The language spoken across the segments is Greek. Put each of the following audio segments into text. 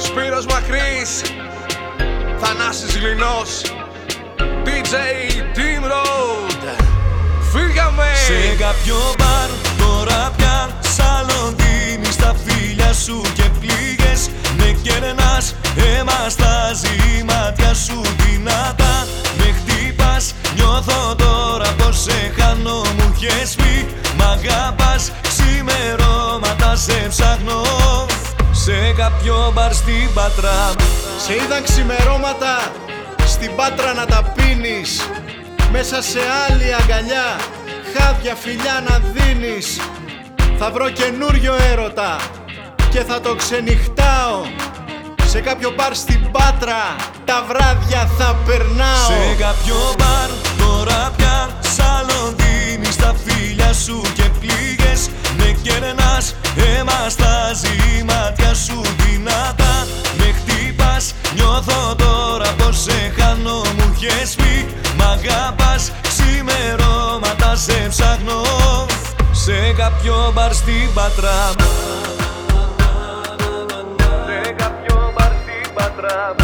Σπύρος Μακρύς Θανάσης Γλυνός DJ Team Road. Φύγαμε! Σε κάποιο μπαρ τώρα πια Σαλοντίνη στα φίλια σου και πλήγες Με κερνάς αίμα στα μάτια σου δυνατά. Με χτύπας νιώθω τώρα πως σε χάνω Μου είχες πει. Μ' αγαπάς ξημερώματα σε ψάχνω σε κάποιο μπαρ στην Πατρά Σε είδαν ξημερώματα στην Πάτρα να τα πίνεις. Μέσα σε άλλη αγκαλιά χάδια φιλιά να δίνεις. Θα βρω καινούριο έρωτα και θα το ξενυχτάω. Σε κάποιο μπαρ στην Πάτρα τα βράδια θα περνάω. Σε κάποιο μπαρ τώρα πια σαλοντίνεις στα φίλια σου και πλήγες Με κερνάς αίμα στα είχες πει μ' αγαπάς ξημερώματα σε ψάχνω. Σε κάποιο μπαρ στην Πατρά Σε κάποιο μπαρ στην Πατρά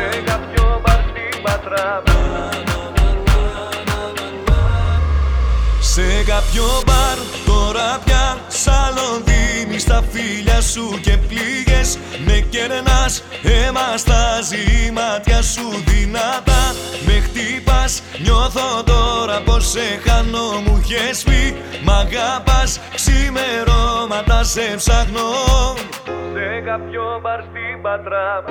Σε κάποιο μπαρ στην Πατρά Σε κάποιο μπαρ τώρα πια Σαλονδίνει στα φίλια σου και πλήγες Με κερνάς αίμα στα μάτια σου δυνατά. Με χτύπας νιώθω τώρα πως σε χάνω. Μου είχες πει μ' αγαπάς. Ξημερώματα σε ψάχνω. Σε κάποιο μπαρ στην Πατρά